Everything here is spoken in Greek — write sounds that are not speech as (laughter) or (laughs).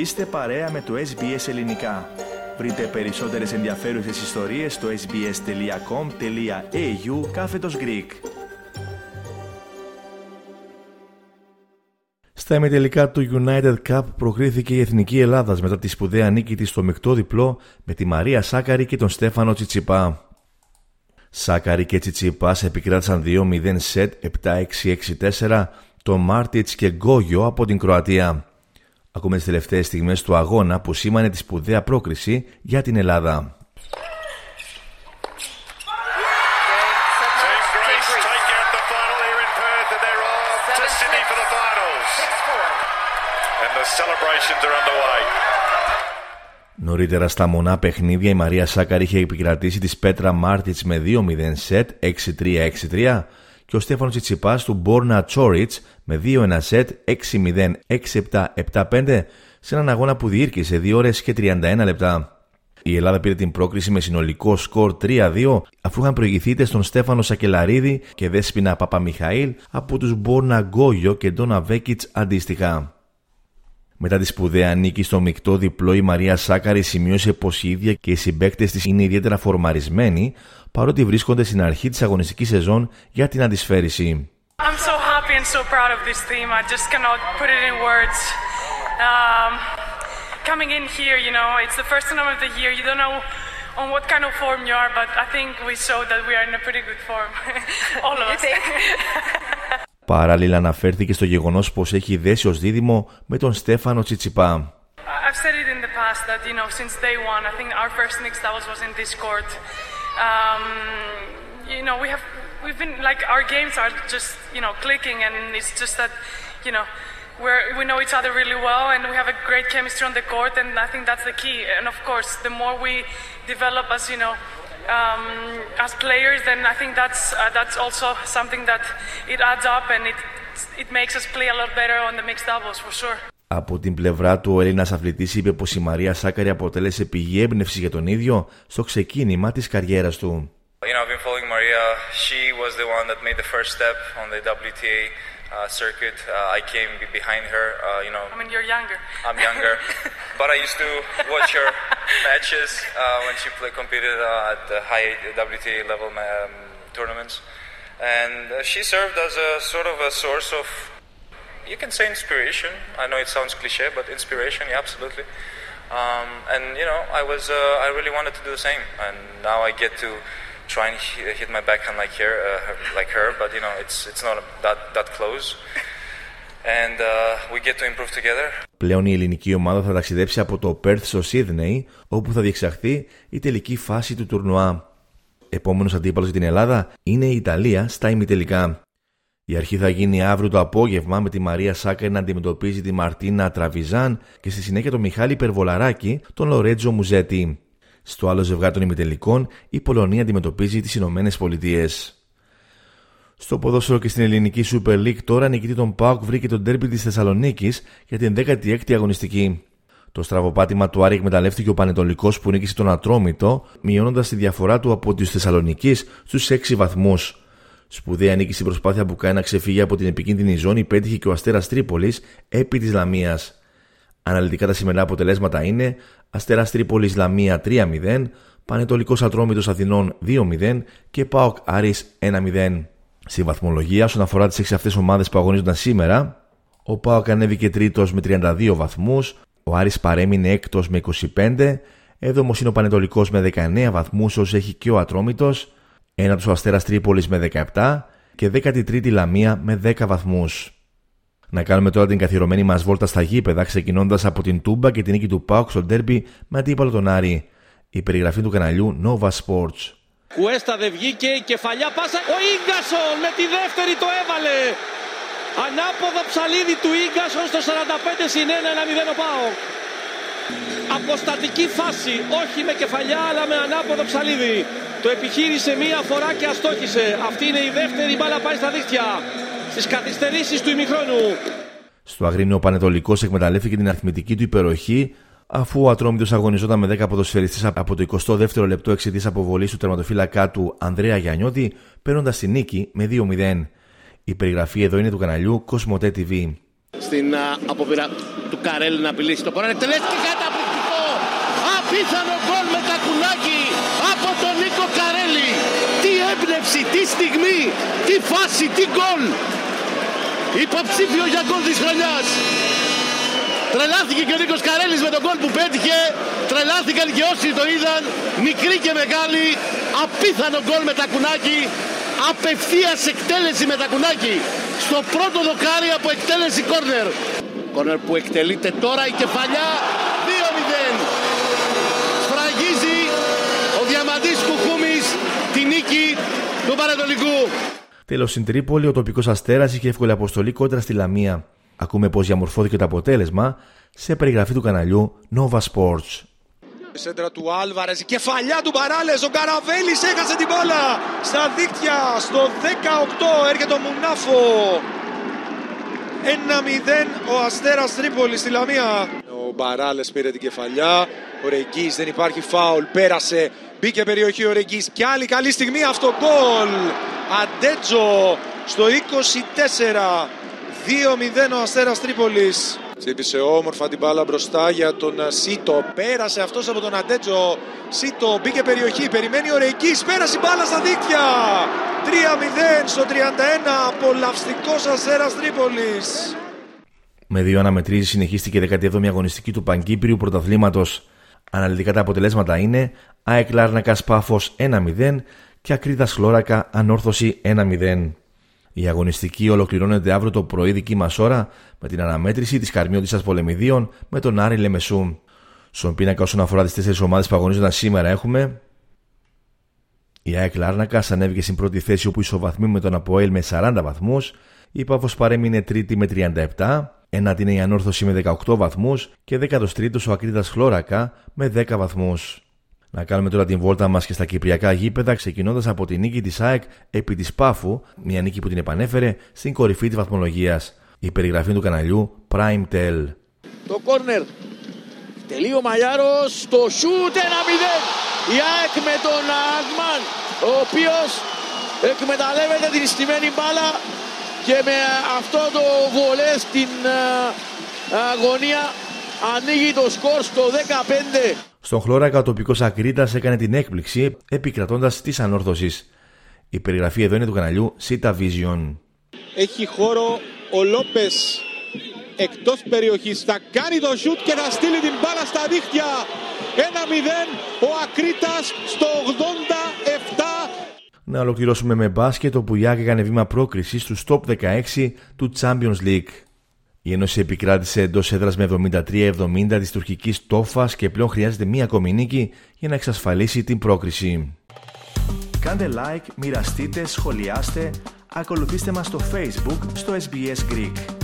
Είστε παρέα με το SBS Ελληνικά. Βρείτε περισσότερες ενδιαφέρουσες ιστορίες στο sbs.com.au κάθετος Greek. Στα ημιτελικά του United Cup προκρίθηκε η Εθνική Ελλάδας μετά τη σπουδαία νίκη της στο μεικτό διπλό με τη Μαρία Σάκαρη και τον Στέφανο Τσιτσιπά. Σάκαρη και Τσιτσιπάς επικράτησαν 2-0 σετ 7-6-6-4 το Μάρτιτς και Γκόγιο από την Κροατία. Ακούμε τις τελευταίες στιγμές του αγώνα που σήμανε τη σπουδαία πρόκριση για την Ελλάδα. Νωρίτερα στα μονά παιχνίδια η Μαρία Σάκαρη είχε επικρατήσει της Πέτρα Μάρτιτς με 2-0 σετ 6-3-6-3 και ο Στέφανος Τσιτσιπάς του Μπόρνα Τσόριτς με 2-1 σετ 6-0, 6-7, 7-5 σε έναν αγώνα που διήρκησε 2 ώρες και 31 λεπτά. Η Ελλάδα πήρε την πρόκριση με συνολικό σκορ 3-2 αφού είχαν προηγηθεί στον Στέφανο Σακελαρίδη και Δέσποινα Παπαμιχαήλ από τους Μπόρνα Γκόγιο και Ντόνα Βέκιτς αντίστοιχα. Μετά τη σπουδαία νίκη στο μεικτό διπλό, η Μαρία Σάκαρη σημείωσε πω η ίδια και οι συμπαίκτε τη είναι ιδιαίτερα φορμαρισμένοι, παρότι βρίσκονται στην αρχή τη αγωνιστική σεζόν για την αντισφαίριση. I'm so happy and so proud of this team. I just cannot put it in words. Um, coming in here, you know, it's the first time of the year. You don't know on what kind of form you are, but I think we showed that we are in a pretty good form. All of us. Παράλληλα αναφέρθηκε στο γεγονός πως έχει δέσει ως δίδυμο με τον Στέφανο Τσιτσιπά. I've said it in the past that, you know, since day one, I think our first mixed doubles was in this court. Um, you know, we have, we've been, like, our games are just, you know, clicking and it's just that, you know, we're, we know each other really well and we have a great chemistry on the court and I think that's the key. And of course, the more we develop as, you know, um, as players, then I think that's uh, that's also something that it adds up and it it makes us play a lot better on the mixed doubles for sure. Από την πλευρά του, ο Έλληνα αθλητή είπε πω η Μαρία Σάκαρη αποτέλεσε πηγή έμπνευση για τον ίδιο στο ξεκίνημα τη καριέρα του. You know, I've been following Maria. She was the one that made the first step on the WTA uh, circuit. Uh, I came behind her. Uh, you know. I mean, you're younger. I'm younger, (laughs) but I used to watch her matches uh, when she play, competed uh, at the high WTA level um, tournaments, and uh, she served as a sort of a source of, you can say inspiration. I know it sounds cliche, but inspiration, yeah, absolutely. Um, and you know, I was, I really wanted to do the same, and now I get to try and hit my backhand like her, uh, like her, but you know, it's it's not that that close. And uh, we get to improve together. Πλέον η ελληνική ομάδα θα ταξιδέψει από το Perth στο Sydney, όπου θα διεξαχθεί η τελική φάση του τουρνουά. Επόμενος αντίπαλος για την Ελλάδα είναι η Ιταλία στα ημιτελικά. Η αρχή θα γίνει αύριο το απόγευμα με τη Μαρία Σάκα να αντιμετωπίζει τη Μαρτίνα Τραβιζάν και στη συνέχεια τον Μιχάλη Περβολαράκη, τον Λορέτζο Μουζέτη. Στο άλλο ζευγάρι των ημιτελικών, η Πολωνία αντιμετωπίζει τις Ηνωμένες Πολιτείες. Στο ποδόσφαιρο και στην ελληνική Super League τώρα νικητή των Πάουκ βρήκε τον τέρμπι της Θεσσαλονίκης για την 16η αγωνιστική. Το στραβοπάτημα του Άρη εκμεταλλεύτηκε ο Πανετολικός που νίκησε τον Ατρόμητο, μειώνοντας τη διαφορά του από τη Θεσσαλονίκη στους 6 βαθμούς. Σπουδαία νίκη στην προσπάθεια που κάνει να ξεφύγει από την επικίνδυνη ζώνη πέτυχε και ο Αστέρας Τρίπολης επί της Λαμίας. Αναλυτικά τα σημερινά αποτελέσματα είναι Αστέρα Τρίπολη Λαμία 3-0, Πανετολικό Ατρόμητος Αθηνών 2-0 και Πάοκ Άρης 1-0. Στη βαθμολογία, όσον αφορά τις 6 αυτές ομάδες που αγωνίζονταν σήμερα, ο Πάοκ ανέβηκε τρίτος με 32 βαθμούς, ο Άρης παρέμεινε έκτος με 25, έβδομος είναι ο Πανετολικός με 19 βαθμούς, όσο έχει και ο Ατρόμητος, ένατος ο Αστέρας Τρίπολης με 17 και 13η Λαμία με 10 βαθμούς. Να κάνουμε τώρα την καθιερωμένη μας βόλτα στα γήπεδα, ξεκινώντας από την Τούμπα και την νίκη του Πάουκ στο ντέρμπι με αντίπαλο τον Άρη. Η περιγραφή του καναλιού Nova Sports. Κουέστα δεν βγήκε, κεφαλιά πάσα. Ο γκασον με τη δεύτερη το έβαλε. Ανάποδο ψαλίδι του γκασον στο 45 συν 1, 1-0 ο Πάοκ. Αποστατική φάση, όχι με κεφαλιά αλλά με ανάποδο ψαλίδι. Το επιχείρησε μία φορά και αστόχησε. Αυτή είναι η δεύτερη μπάλα πάει στα δίχτυα στις καθυστερήσεις του ημιχρόνου. Στο Αγρίνιο ο Πανετολικός εκμεταλλεύτηκε την αριθμητική του υπεροχή αφού ο Ατρόμητος αγωνιζόταν με 10 ποδοσφαιριστές από το 22ο λεπτό εξαιτίας αποβολής του τερματοφύλακά του Ανδρέα Γιαννιώτη, παίρνοντας τη νίκη με 2-0. Η περιγραφή εδώ είναι του καναλιού Κοσμοτέ TV. στην απόπειρα του Καρέλ να απειλήσει το κοράνι. Εκτελέστηκε καταπληκτικό! Απίθανο γκολ με τα κουνάκι από τον Νίκο Καρέλη. Τι έμπνευση, τι στιγμή, τι φάση, τι γκολ. Υποψήφιο για γκολ της χρονιάς. Τρελάθηκε και ο Νίκος Καρέλης με τον γκολ που πέτυχε. Τρελάθηκαν και όσοι το είδαν. Μικρή και μεγάλη. Απίθανο γκολ με τα κουνάκι. Απευθείας εκτέλεση με τα κουνάκι. Στο πρώτο δοκάρι από εκτέλεση κόρνερ. Κόρνερ που εκτελείται τώρα η κεφαλιά. 2-0. Σφραγίζει ο Διαμαντής Κουκούμης τη νίκη του Πανατολικού. Τέλος στην Τρίπολη, ο τοπικός αστέρας είχε εύκολη αποστολή κόντρα στη Λαμία. Ακούμε πώ διαμορφώθηκε το αποτέλεσμα σε περιγραφή του καναλιού Nova Sports. Σέντρα του Άλβαρες, η κεφαλιά του Μπαράλες. Ο Καραβέλης έχασε την μπάλα στα δίκτυα. Στο 18 έρχεται ο Μουνάφο. 1-0 ο Αστέρας Τρίπολη στη Λαμία. Ο Μπαράλες πήρε την κεφαλιά. Ο Ρεγκή δεν υπάρχει φάουλ. Πέρασε. Μπήκε περιοχή ο Ρεγκή. Και άλλη καλή στιγμή αυτό γκολ. Αντέτζο στο 24. 2-0 ο Αστέρας Τρίπολης. Τσίπησε όμορφα την μπάλα μπροστά για τον Σίτο. Πέρασε αυτός από τον Αντέτζο. Σίτο μπήκε περιοχή. Περιμένει ο Ρεγκής. Πέρασε η μπάλα στα δίκτυα. 3-0 στο 31. Απολαυστικός Αστέρας Τρίπολης. Με δύο αναμετρήσεις συνεχίστηκε η 17η αγωνιστική του Παγκύπριου Πρωταθλήματος. Αναλυτικά τα αποτελέσματα είναι ΑΕΚ Λάρνακας Πάφος 1-0 και Ακρίδα Χλώρακα Ανόρθωση 1-0. Η αγωνιστική ολοκληρώνεται αύριο το πρωί δική μας ώρα με την αναμέτρηση της Καρμιώτησα Πολεμιδίων με τον Άρη Λεμεσού. Στον πίνακα όσον αφορά τις τέσσερις ομάδες που αγωνίζονταν σήμερα έχουμε. Η ΑΕΚ Λάρνακα ανέβηκε στην πρώτη θέση όπου ισοβαθμεί με τον Αποέλ με 40 βαθμούς. Η Πάφο παρέμεινε τρίτη με 37. Ένατη είναι η Ανόρθωση με 18 βαθμούς και 13ο ο Ακρίδας Χλώρακα με 10 βαθμούς. Να κάνουμε τώρα την βόλτα μας και στα κυπριακά γήπεδα, ξεκινώντας από τη νίκη της ΑΕΚ επί της Πάφου, μια νίκη που την επανέφερε στην κορυφή της βαθμολογίας. Η περιγραφή του καναλιού Prime Tel. Το κόρνερ. Τελείω ο Μαλιάρο. Το σουτ 1-0. Η ΑΕΚ με τον Αγμάν, ο οποίος εκμεταλλεύεται την στημένη μπάλα και με αυτό το βολέ στην ε, αγωνία ανοίγει το σκορ στο 15. Στον χλώρακα ο τοπικός Ακρίτας έκανε την έκπληξη επικρατώντας τη ανόρθωσης. Η περιγραφή εδώ είναι του καναλιού Sita Vision. Έχει χώρο ο Λόπες εκτός περιοχής. Θα κάνει το σουτ και θα στείλει την μπάλα στα δίχτυα. 1-0 ο Ακρίτας στο 87. Να ολοκληρώσουμε με μπάσκετ όπου η Άκη έκανε βήμα πρόκρισης στους top 16 του Champions League. Η Ένωση επικράτησε εντός έδρας με 73-70 της τουρκικής τόφας και πλέον χρειάζεται μία ακόμη νίκη για να εξασφαλίσει την πρόκριση. Κάντε like, μοιραστείτε, σχολιάστε, ακολουθήστε μας στο Facebook στο SBS Greek.